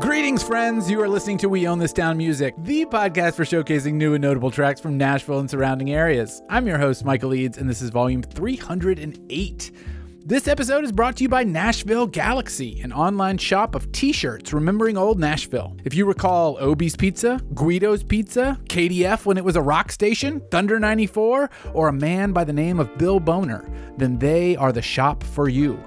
Greetings, friends. You are listening to We Own This Town Music, the podcast for showcasing new and notable tracks from Nashville and surrounding areas. I'm your host, Michael Eads, and this is volume 308. This episode is brought to you by Nashville Galaxy, an online shop of t shirts remembering old Nashville. If you recall Obie's Pizza, Guido's Pizza, KDF when it was a rock station, Thunder 94, or a man by the name of Bill Boner, then they are the shop for you.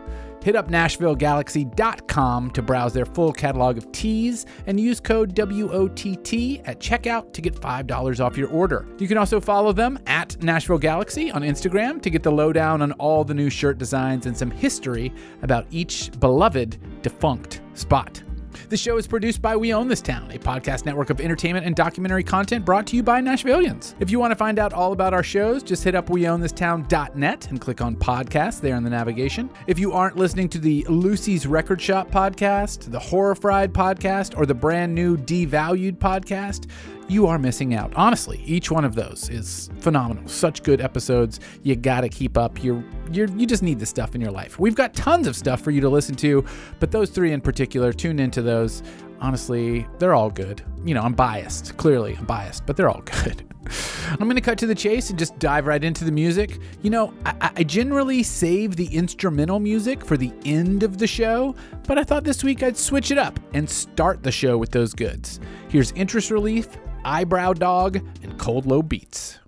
Hit up NashvilleGalaxy.com to browse their full catalog of tees and use code WOTT at checkout to get $5 off your order. You can also follow them at Nashville Galaxy on Instagram to get the lowdown on all the new shirt designs and some history about each beloved defunct spot. The show is produced by We Own This Town, a podcast network of entertainment and documentary content brought to you by Nashvillians. If you want to find out all about our shows, just hit up weownthistown.net and click on podcasts there in the navigation. If you aren't listening to the Lucy's Record Shop podcast, the Horror Fried podcast, or the brand new Devalued podcast, you are missing out. Honestly, each one of those is phenomenal. Such good episodes. You got to keep up. You're, you're you just need the stuff in your life. We've got tons of stuff for you to listen to, but those three in particular, tune into those. Honestly, they're all good. You know, I'm biased. Clearly, I'm biased, but they're all good. I'm going to cut to the chase and just dive right into the music. You know, I, I, generally save the instrumental music for the end of the show, but I thought this week I'd switch it up and start the show with those goods. Here's Interest Relief Eyebrow Dog, and Cold Low Beats.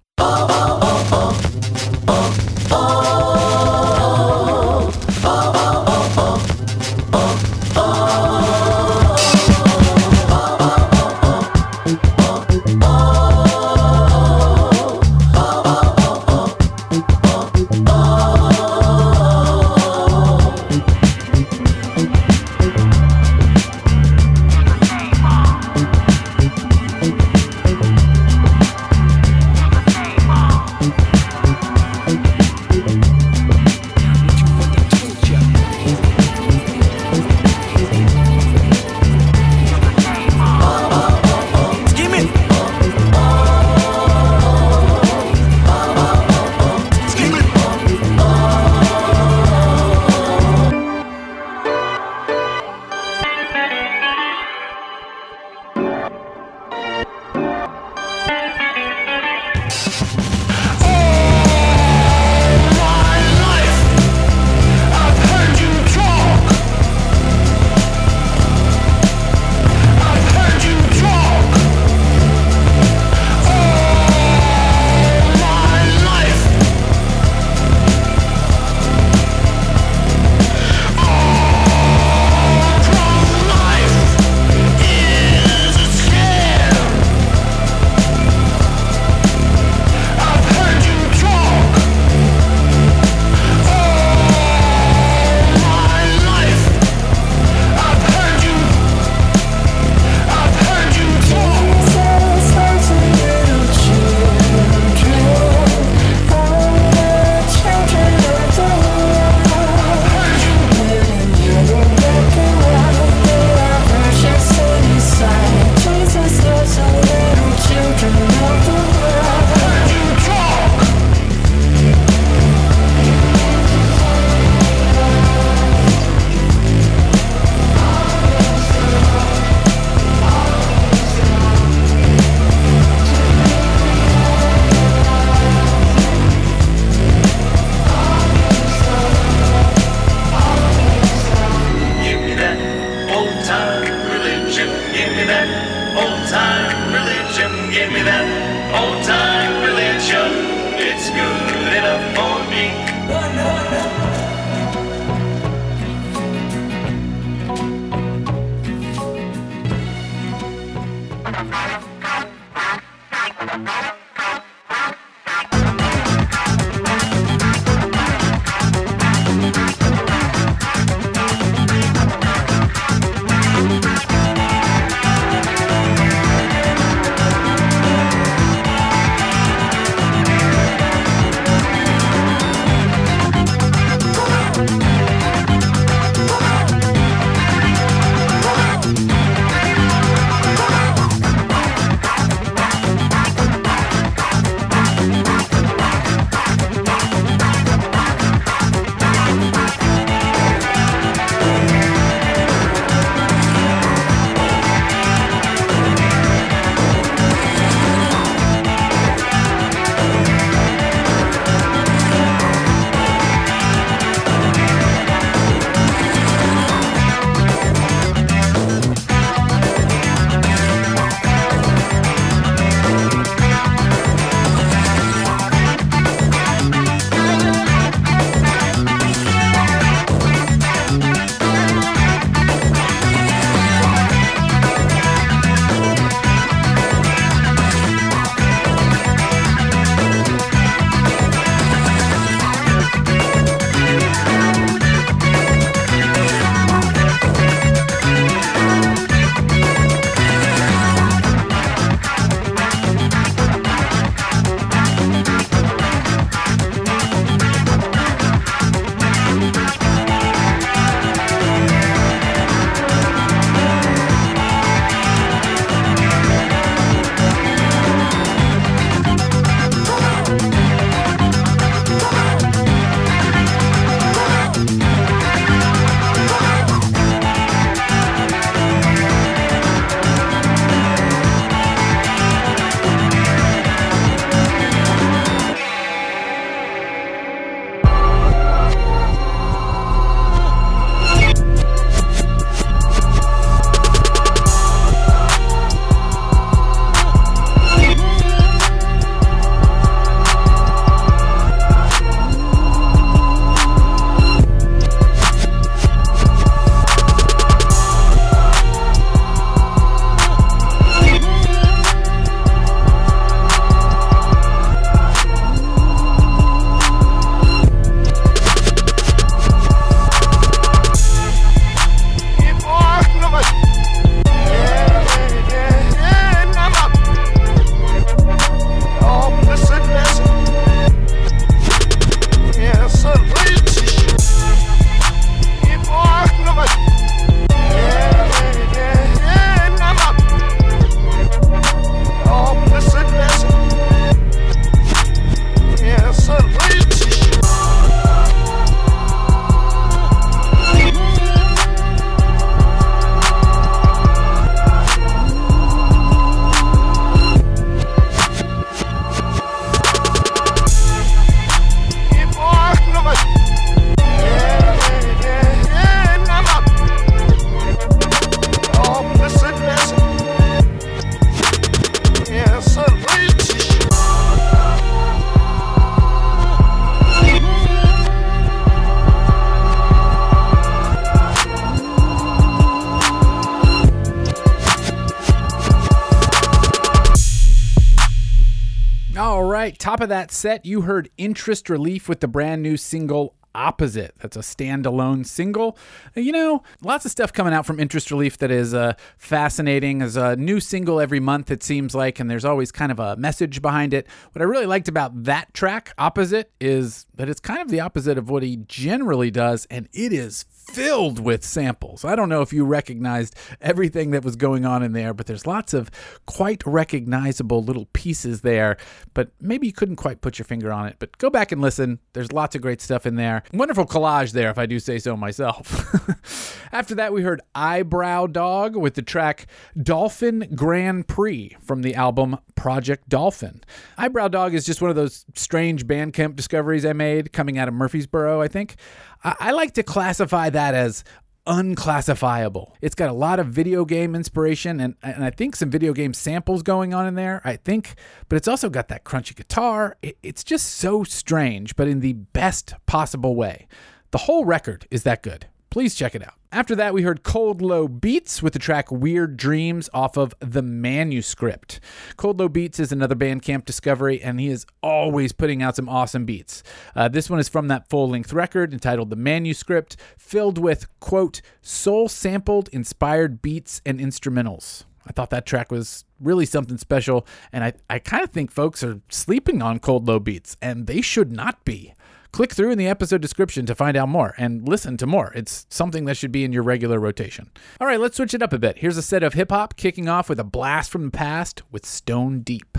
Top of that set, you heard Interest Relief with the brand new single Opposite. That's a standalone single. You know, lots of stuff coming out from Interest Relief that is uh, fascinating. There's a new single every month, it seems like, and there's always kind of a message behind it. What I really liked about that track, Opposite, is that it's kind of the opposite of what he generally does, and it is filled with samples. I don't know if you recognized everything that was going on in there, but there's lots of quite recognizable little pieces there, but maybe you couldn't quite put your finger on it. But go back and listen. There's lots of great stuff in there. Wonderful collage there, if I do say so myself. After that, we heard Eyebrow Dog with the track Dolphin Grand Prix from the album Project Dolphin. Eyebrow Dog is just one of those strange Bandcamp discoveries I made coming out of Murfreesboro, I think. I, like to classify that as unclassifiable. It's got a lot of video game inspiration and, and I think some video game samples going on in there, I think, but it's also got that crunchy guitar. It, it's just so strange, but in the best possible way. The whole record is that good. Please check it out. After that, we heard Cold Low Beats with the track Weird Dreams off of The Manuscript. Cold Low Beats is another Bandcamp discovery, and he is always putting out some awesome beats. Uh, this one is from that full length record entitled The Manuscript, filled with, quote, soul sampled inspired beats and instrumentals. I thought that track was really something special, and I, I kind of think folks are sleeping on Cold Low Beats, and they should not be. Click through in the episode description to find out more and listen to more. It's something that should be in your regular rotation. All right, let's switch it up a bit. Here's a set of hip hop kicking off with a blast from the past with Stone Deep.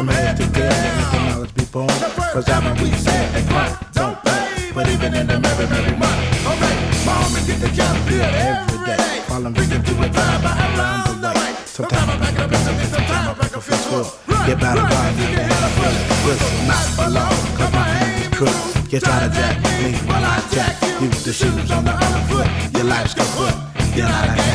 From here to there, let me be born. Cause I've been weak, and cry, don't pay. But even in the merry, merry money. Alright, mom, and get the job here every day. While I'm drinking to a vibe, I outline the light. Sometimes I'm a pistol, sometimes I'm a fistful. Get by the vibe, you can have a feeling. Not alone, cause my hand is crooked. Get out of jack me while I jack you. The shoes on the other foot. Your life's kaput. You're not a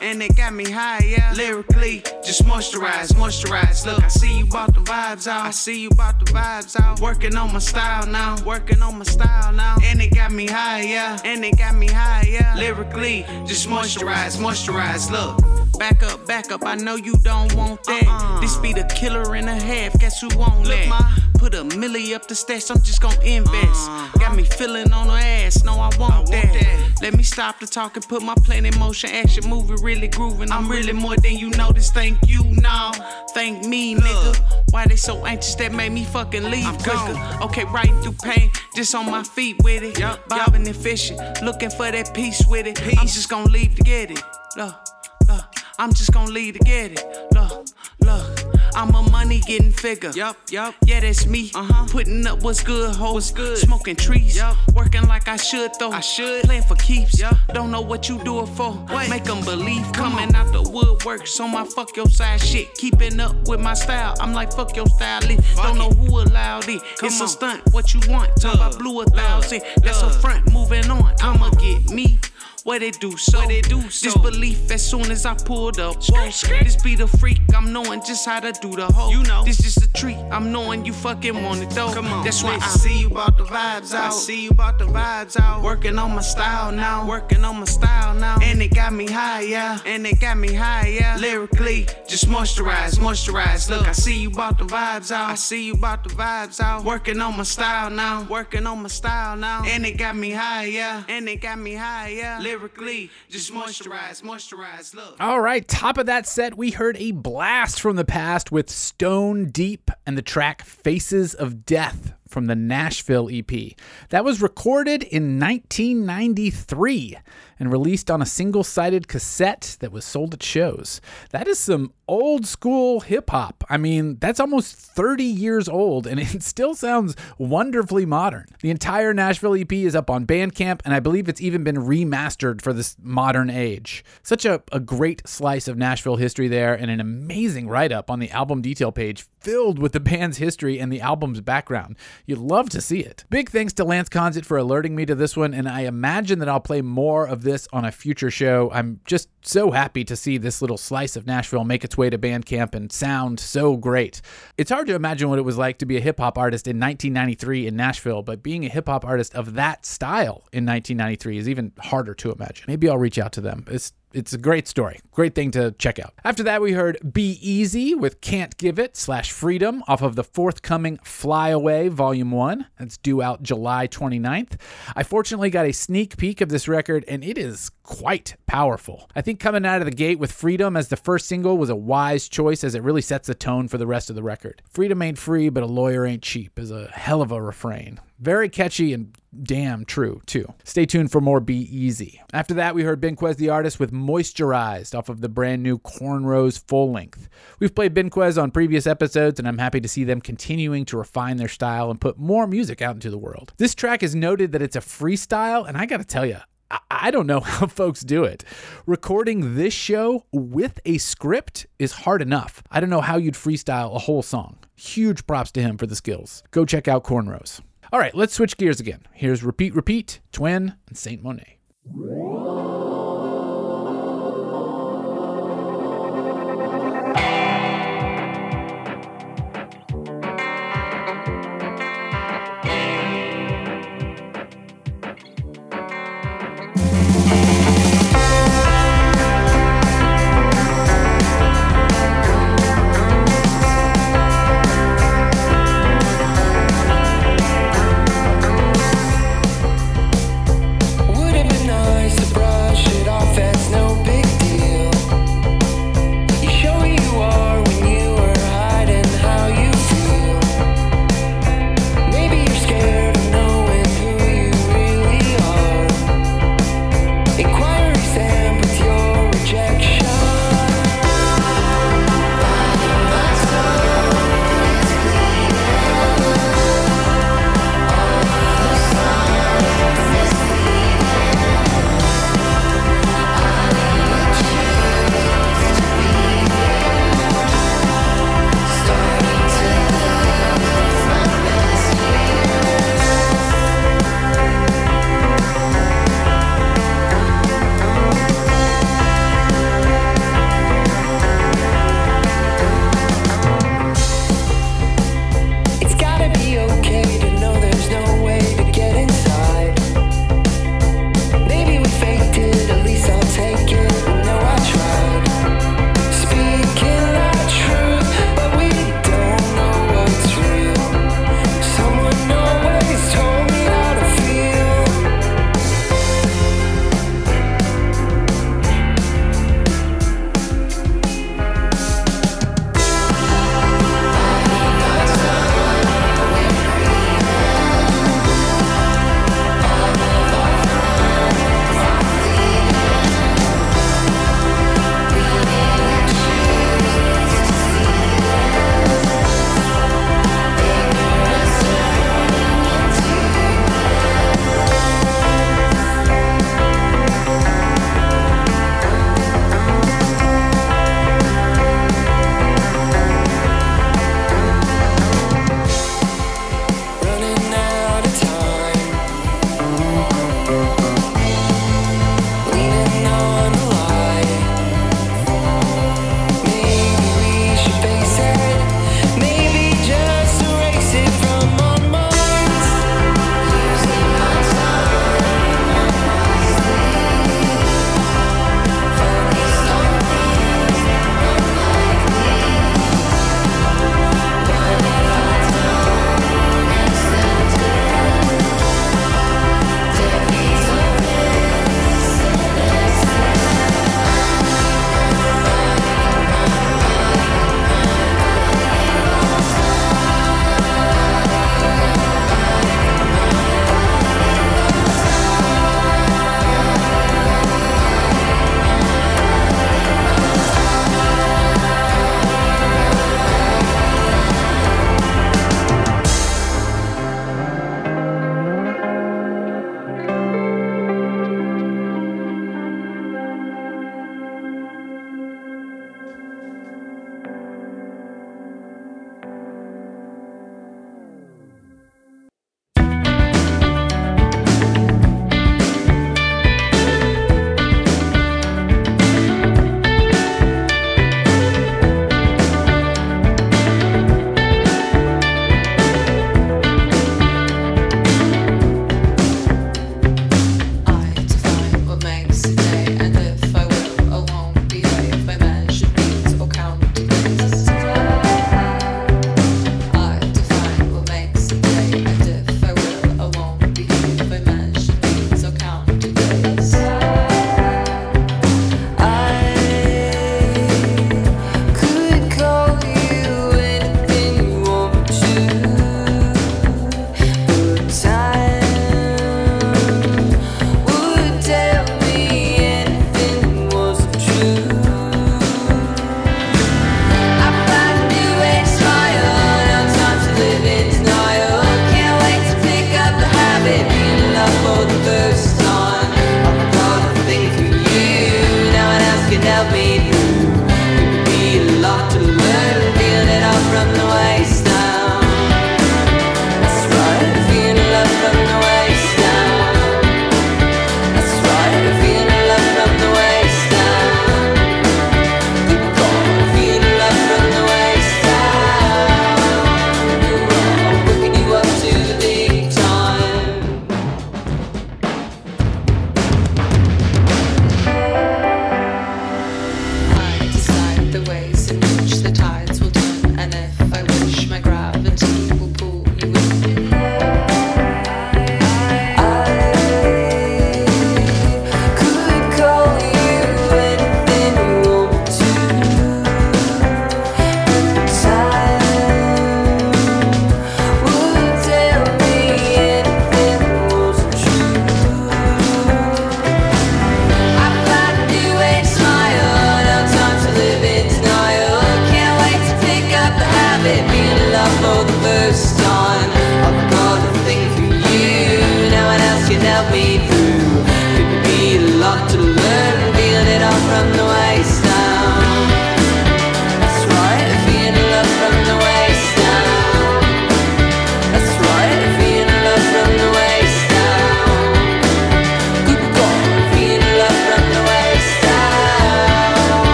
yeah. And it got me high, yeah. Lyrically, just moisturize, moisturize. Look, I see you bought the vibes out. I see you bought the vibes out. Working on my style now. Working on my style now. And it got me high, yeah. And it got me high, yeah. Lyrically, just moisturize, moisturize. Look. Back up, back up, I know you don't want that. Uh-uh. This be the killer and a half, guess who won't let? Put a milli up the stash, I'm just gon' invest. Uh, Got me feeling on her ass, no, I want, that. Let me stop the talk and put my plan in motion. Action movie really grooving. I'm really more than you notice. Thank you, now. Thank me, nigga. Why they so anxious that made me fucking leave I'm quicker? Gone. Okay, right through pain, just on my feet with it. Yep, Bobbing and fishing, looking for that peace with it. Peace. I'm just gonna leave to get it. Look, look, I'm just gonna leave to get it. Look, look. I'm a money getting figure. Yup, yup. Yeah, that's me. Uh huh. Putting up what's good, ho. What's good? Smoking trees. Yup. Working like I should, though. I should. Playing for keeps. Yup. Don't know what you do it for. What? Make them believe. Coming out the woodwork. So my fuck your side shit. Keeping up with my style. I'm like, fuck your style. Fuck Don't know who allowed it. Come it's on. a stunt. What you want? Talk about blue a thousand. That's a front. Moving on. I'ma get me what they do so. What they do so. Disbelief as soon as I pulled up. Whoa. This be the freak, I'm knowing just how to do the whole. You know. This just a treat, I'm knowing you fucking want it though. Come on. That's why I see you about the vibes out. I see you about the vibes out. Working on my style now. Working on my style now. And it got me high, yeah. And it got me high, yeah. Lyrically, just moisturize, moisturize. Look, I see you about the vibes out. I see you about the vibes out. Working on my style now. Working on my style now. And it got me high, yeah. And it got me high, yeah lyrically. Just moisturize, moisturize. Look. All right, top of that set, we heard a blast from the past with Stone Deep and the track Faces of Death from the Nashville EP. That was recorded in 1993 and released on a single sided cassette that was sold at shows. That is some old school hip hop. I mean, that's almost 30 years old and it still sounds wonderfully modern. The entire Nashville EP is up on Bandcamp and I believe it's even been remastered for this modern age. Such a, a great slice of Nashville history there and an amazing write up on the album detail page filled with the band's history and the album's background. You'd love to see it. Big thanks to Lance Conzit for alerting me to this one, and I imagine that I'll play more of this on a future show. I'm just so happy to see this little slice of Nashville make its way to Bandcamp and sound so great. It's hard to imagine what it was like to be a hip hop artist in 1993 in Nashville, but being a hip hop artist of that style in 1993 is even harder to imagine. Maybe I'll reach out to them. It's it's a great story. Great thing to check out. After that, we heard Be Easy with Can't Give It slash Freedom off of the forthcoming Fly Away Volume 1. That's due out July 29th. I fortunately got a sneak peek of this record, and it is quite powerful. I think coming out of the gate with Freedom as the first single was a wise choice as it really sets the tone for the rest of the record. Freedom ain't free, but a lawyer ain't cheap is a hell of a refrain. Very catchy and damn true, too. Stay tuned for more Be Easy. After that, we heard Benquez the artist with Moisturized off of the brand new Cornrows full length. We've played Benquez on previous episodes, and I'm happy to see them continuing to refine their style and put more music out into the world. This track is noted that it's a freestyle, and I gotta tell you, I don't know how folks do it. Recording this show with a script is hard enough. I don't know how you'd freestyle a whole song. Huge props to him for the skills. Go check out Cornrows. All right, let's switch gears again. Here's Repeat, Repeat, Twin, and Saint Monet.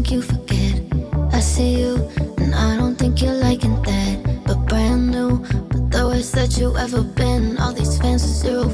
You forget. I see you, and I don't think you're liking that. But brand new, but the worst that you ever been. All these fans with zero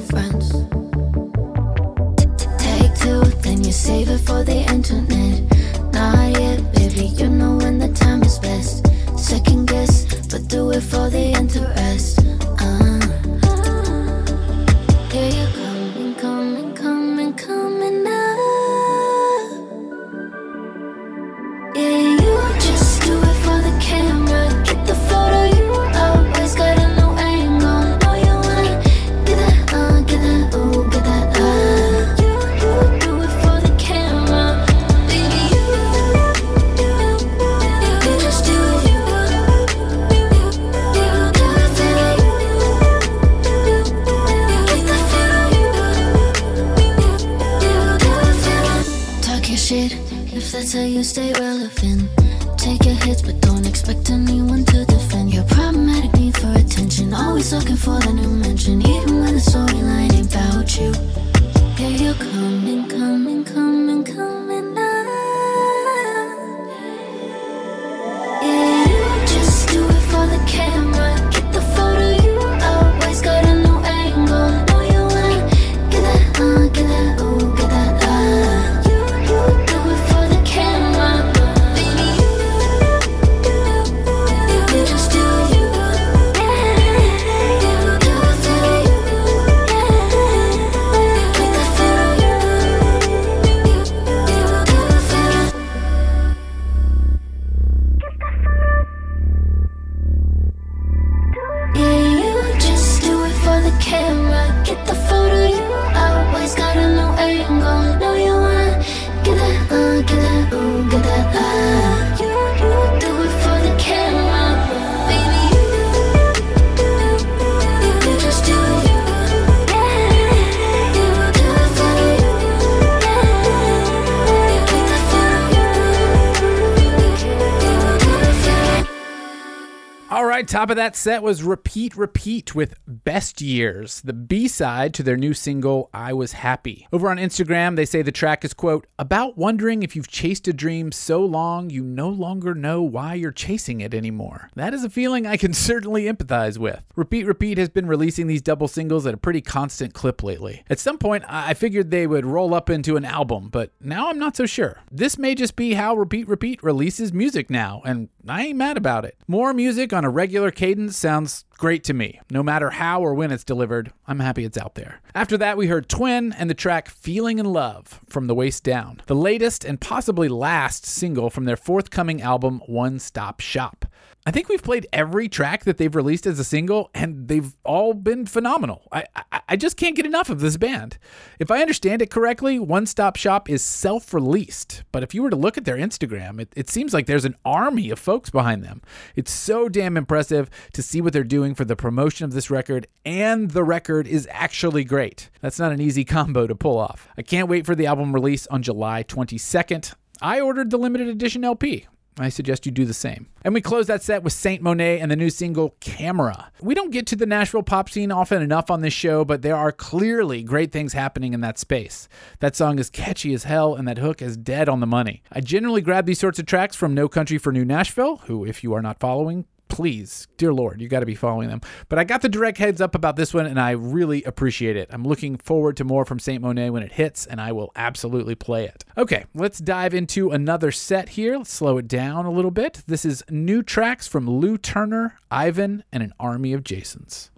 top of that set was Repeat Repeat with Best Years, the B side to their new single, I Was Happy. Over on Instagram, they say the track is, quote, about wondering if you've chased a dream so long you no longer know why you're chasing it anymore. That is a feeling I can certainly empathize with. Repeat Repeat has been releasing these double singles at a pretty constant clip lately. At some point, I I figured they would roll up into an album, but now I'm not so sure. This may just be how Repeat Repeat releases music now, and I ain't mad about it. More music on a regular cadence sounds great to me. No matter how or when it's delivered, I'm happy it's out there. After that, we heard Twen and the track Feeling in Love from the Waist Down, the latest and possibly last single from their forthcoming album One Stop Shop. I think we've played every track that they've released as a single, and they've all been phenomenal. I, I, I just can't get enough of this band. If I understand it correctly, One Stop Shop is self released, but if you were to look at their Instagram, it, it seems like there's an army of folks behind them. It's so damn impressive to see what they're doing for the promotion of this record, and the record is actually great. That's not an easy combo to pull off. I can't wait for the album release on July 22nd. I ordered the limited edition LP. I suggest you do the same. And we close that set with Saint Monet and the new single Camera. We don't get to the Nashville pop scene often enough on this show, but there are clearly great things happening in that space. That song is catchy as hell, and that hook is dead on the money. I generally grab these sorts of tracks from No Country for New Nashville, who, if you are not following, please, dear Lord, you got to be following them. But I got the direct heads up about this one, and I really appreciate it. I'm looking forward to more from Saint Monet when it hits, and I will absolutely play it. Okay, let's dive into another set here. Let's slow it down a little bit. This is new tracks from Lou Turner, Ivan, and an army of Jasons.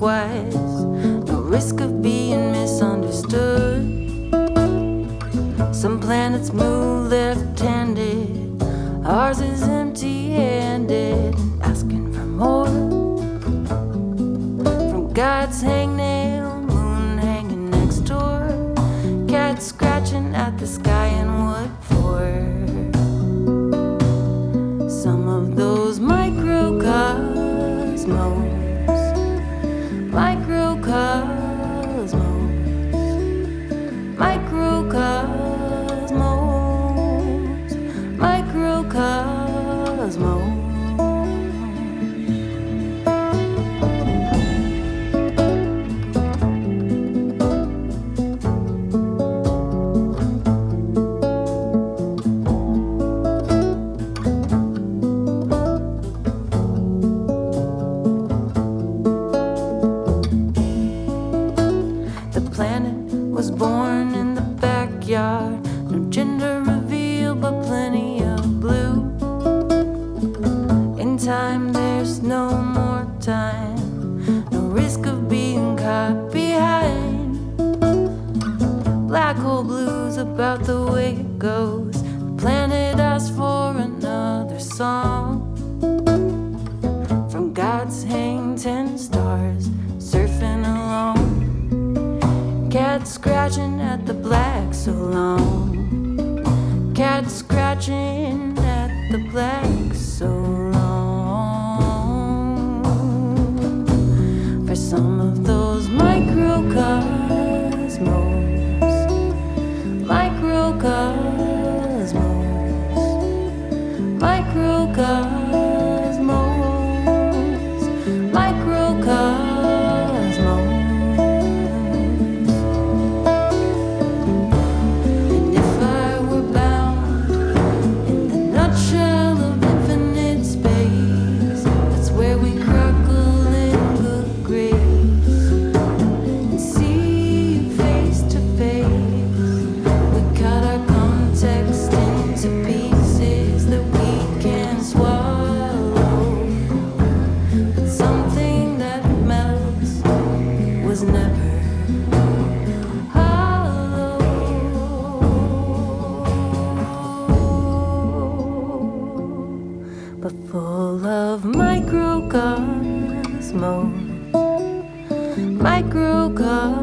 wise, no risk of being misunderstood. Some planets move left handed, ours is empty handed, asking for more from God's hangnail, moon hanging next door, cats scratching at the sky, and what for? Some of those microcosmos. Full of microcosmos, microcosmos,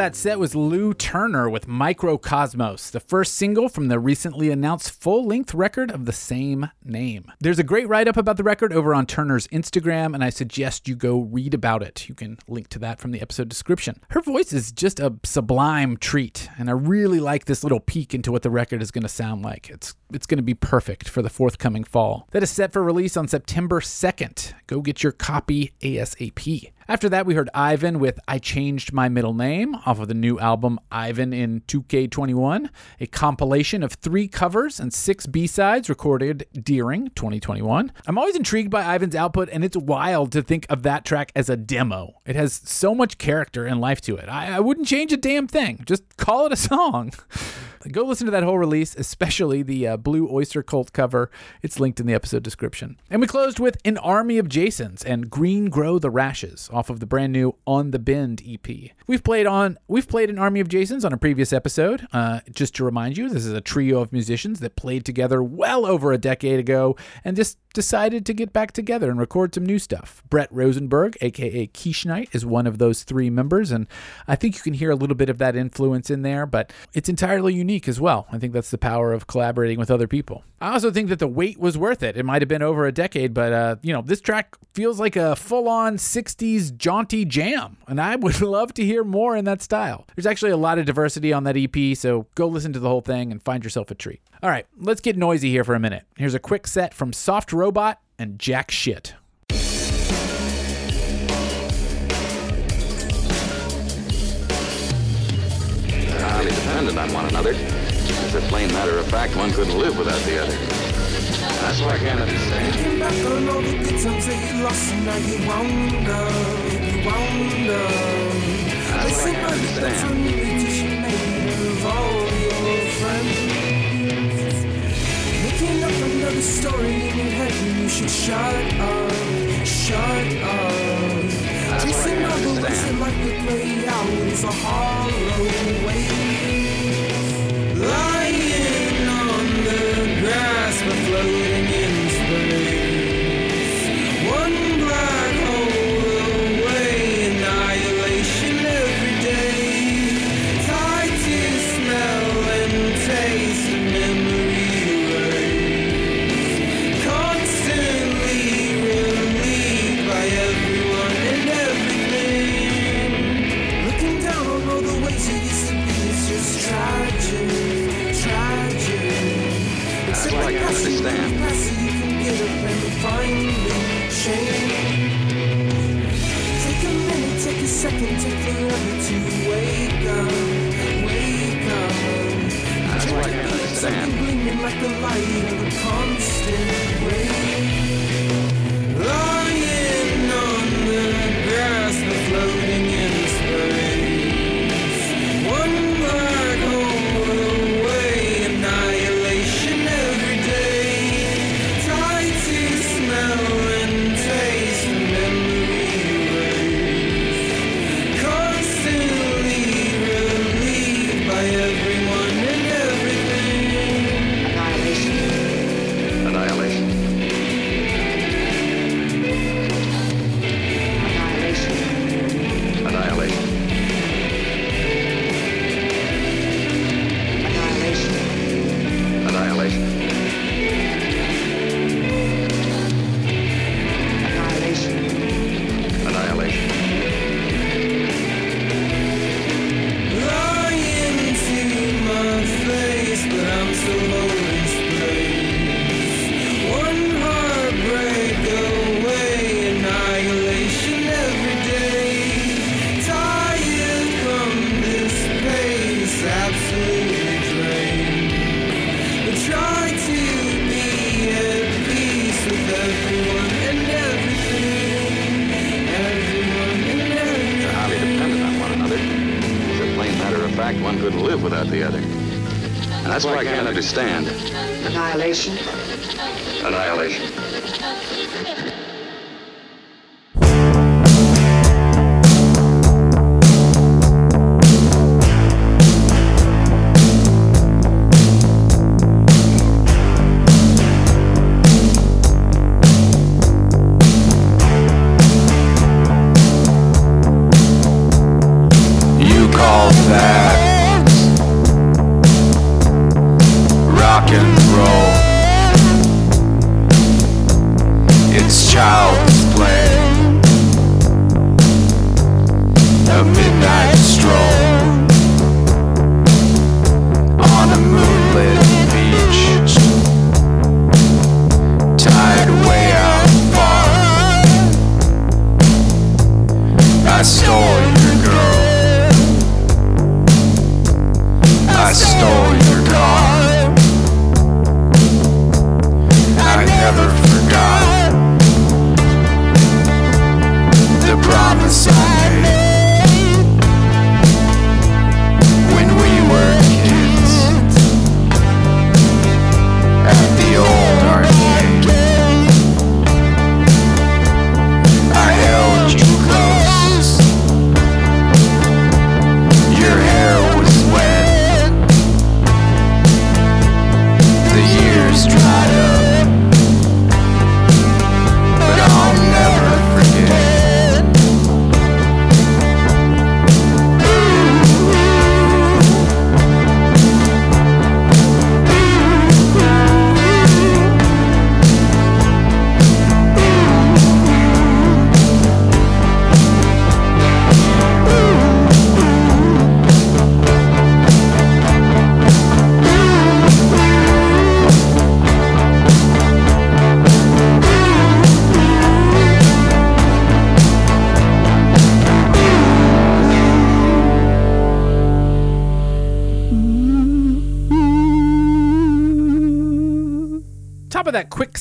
that set was Lou Turner with Microcosmos, the first single from the recently announced full length record of the same name. There's a great write up about the record over on Turner's Instagram, and I suggest you go read about it. You can link to that from the episode description. Her voice is just a sublime treat, and I really like this little peek into what the record is going to sound like. It's it's going to be perfect for the forthcoming fall. That is set for release on September 2nd. Go get your copy ASAP. After that, we heard Ivan with I Changed My Middle Name off of the new album Ivan in 2K21, a compilation of three covers and six B sides recorded during 2021. I'm always intrigued by Ivan's output, and it's wild to think of that track as a demo. It has so much character and life to it. I, I wouldn't change a damn thing, just call it a song. Go listen to that whole release, especially the uh, Blue Oyster Cult cover. It's linked in the episode description. And we closed with An Army of Jasons and Green Grow the Rashes off of the brand new On the Bend EP. We've played on we've played An Army of Jasons on a previous episode. Uh, just to remind you, this is a trio of musicians that played together well over a decade ago and just decided to get back together and record some new stuff. Brett Rosenberg, aka Quiche Knight, is one of those three members, and I think you can hear a little bit of that influence in there, but it's entirely unique as well. I think that's the power of collaborating with other people. I also think that the wait was worth it. It might have been over a decade, but uh, you know, this track feels like a full-on 60s jaunty jam, and I would love to hear more in that style. There's actually a lot of diversity on that EP, so go listen to the whole thing and find yourself a treat. All right, let's get noisy here for a minute. Here's a quick set from Soft Robot and Jack Shit. Dependent on one another. As a plain matter of fact, one couldn't live without the other. That's why can't understand. Looking back on all the good times that you lost and now you wonder, you wonder. That's why I Listen, can't understand. a new edition made of all your friends. Making up another story in your head you should shut up, shut up. Chasing all the ways understand. that life could play out is a hollow waste. Like the light of a constant understand.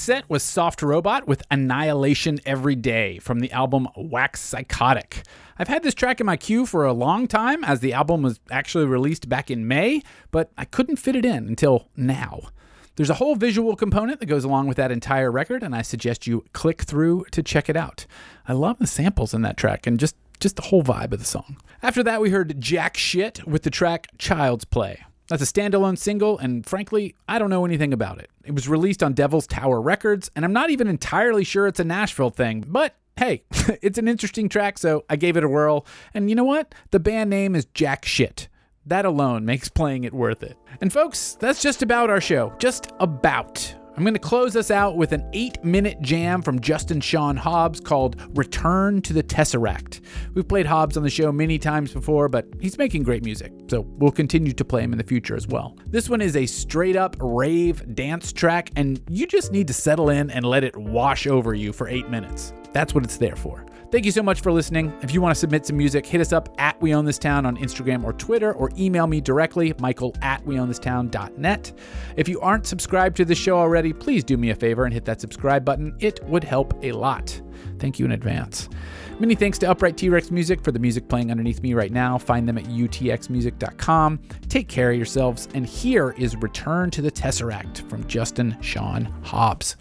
Set was Soft Robot with Annihilation Every Day from the album Wax Psychotic. I've had this track in my queue for a long time as the album was actually released back in May, but I couldn't fit it in until now. There's a whole visual component that goes along with that entire record, and I suggest you click through to check it out. I love the samples in that track and just just the whole vibe of the song. After that, we heard Jack Shit with the track Child's Play. That's a standalone single, and frankly, I don't know anything about it. It was released on Devil's Tower Records, and I'm not even entirely sure it's a Nashville thing, but hey, it's an interesting track, so I gave it a whirl. And you know what? The band name is Jack Shit. That alone makes playing it worth it. And folks, that's just about our show. Just about. I'm going to close us out with an eight minute jam from Justin Sean Hobbs called Return to the Tesseract. We've played Hobbs on the show many times before, but he's making great music, so we'll continue to play him in the future as well. This one is a straight up rave dance track, and you just need to settle in and let it wash over you for eight minutes. That's what it's there for. Thank you so much for listening. If you want to submit some music, hit us up at We Own This Town on Instagram or Twitter, or email me directly, michael at weownthistown.net. If you aren't subscribed to the show already, please do me a favor and hit that subscribe button. It would help a lot. Thank you in advance. Many thanks to Upright T Rex Music for the music playing underneath me right now. Find them at utxmusic.com. Take care of yourselves, and here is Return to the Tesseract from Justin Sean Hobbs.